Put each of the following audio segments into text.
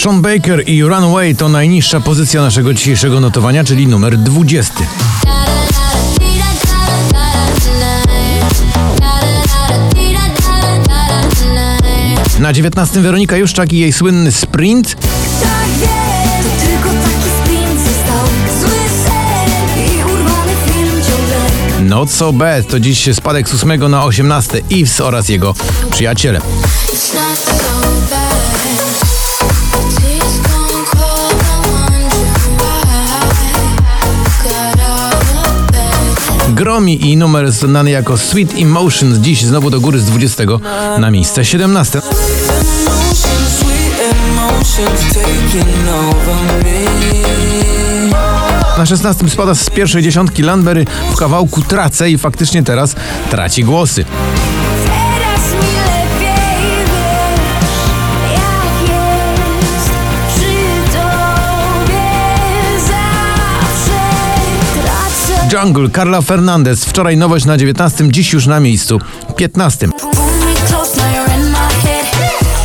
Sean Baker i Runaway to najniższa pozycja naszego dzisiejszego notowania, czyli numer 20. Na 19 Weronika Juszczak i jej słynny sprint. Not So Bad to dziś spadek z 8 na 18 Eves oraz jego przyjaciele. Gromi i numer znany jako Sweet Emotions dziś znowu do góry z 20 na miejsce 17. Emotions, sweet emotions taking over me. Na 16 spada z pierwszej dziesiątki Landberry w kawałku Tracę i faktycznie teraz traci głosy. Jungle Carla Fernandez. Wczoraj nowość na 19, dziś już na miejscu. 15. Pull me close, now you're in my head.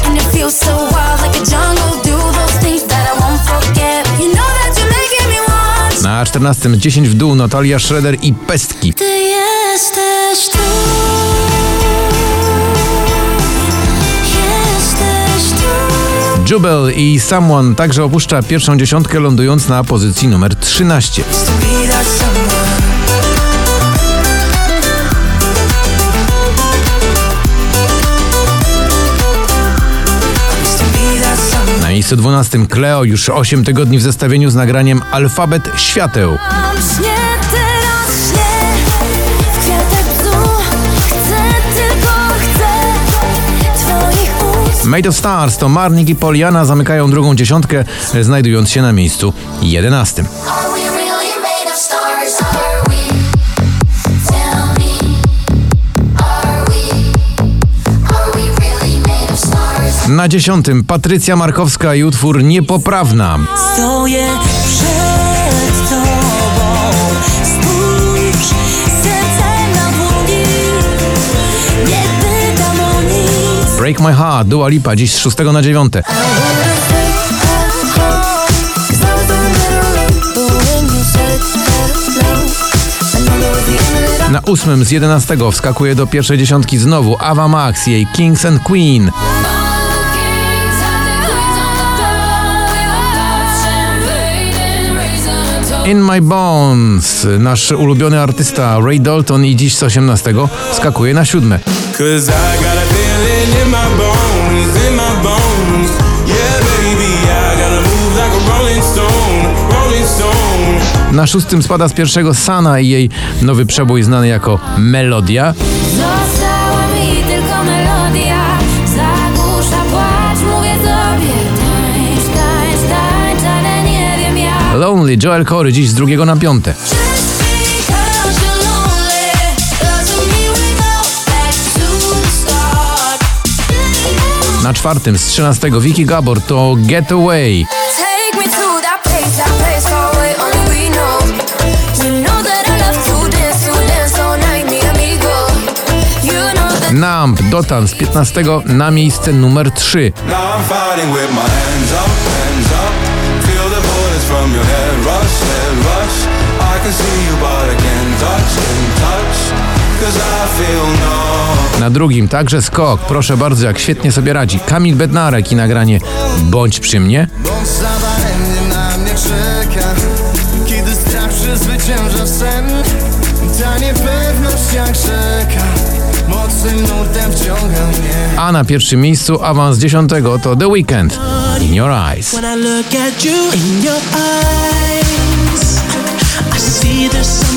And it feels so wild like a jungle. Do those things that I won't forget. You know that you're making me want Na 14 10 w dół Natalia Schroeder i Pestki. Ty jesteś tu. Jesteś tu. Jubel i Someone także opuszcza pierwszą dziesiątkę lądując na pozycji numer 13. miejscu 12 Cleo już 8 tygodni w zestawieniu z nagraniem Alfabet Świateł. Made of Stars to Marnik i Poliana zamykają drugą dziesiątkę, znajdując się na miejscu 11. Na dziesiątym Patrycja Markowska i utwór Niepoprawna. Stoję przed tobą Spójrz serce na dłoni Nie pytam o nic Break My Heart, Dua Lipa, dziś z 6 na 9. Na ósmym z 11 wskakuje do pierwszej dziesiątki znowu Ava Max, jej Kings and Queen. In My Bones, nasz ulubiony artysta Ray Dalton i dziś z 18 skakuje na siódme. Na szóstym spada z pierwszego Sana i jej nowy przebój znany jako Melodia. Lonely, Joel Corey dziś z drugiego na piąte. Na czwartym z 13 Vicky Gabor to Get Away. Take me to that place, that place far away, only we know You know that I love to dance, to dance all night, mi amigo You know that Numb, Dotan z 15 na miejsce numer 3. Now I'm fighting with my hands up, hands up. Feel the bullets from your head rush, head rush. I can see you, but I can't touch, can't touch. Cause I feel no. Na drugim także skok, proszę bardzo, jak świetnie sobie radzi. Kamil Bednarek i nagranie Bądź przy mnie. Bądź na mnie czeka Kiedy strach przezwycięża sen Ta niepewność jak rzeka Mocnym nurtem wciąga mnie A na pierwszym miejscu awans 10 to The Weeknd. In Your Eyes. When I look at you in your eyes see there's something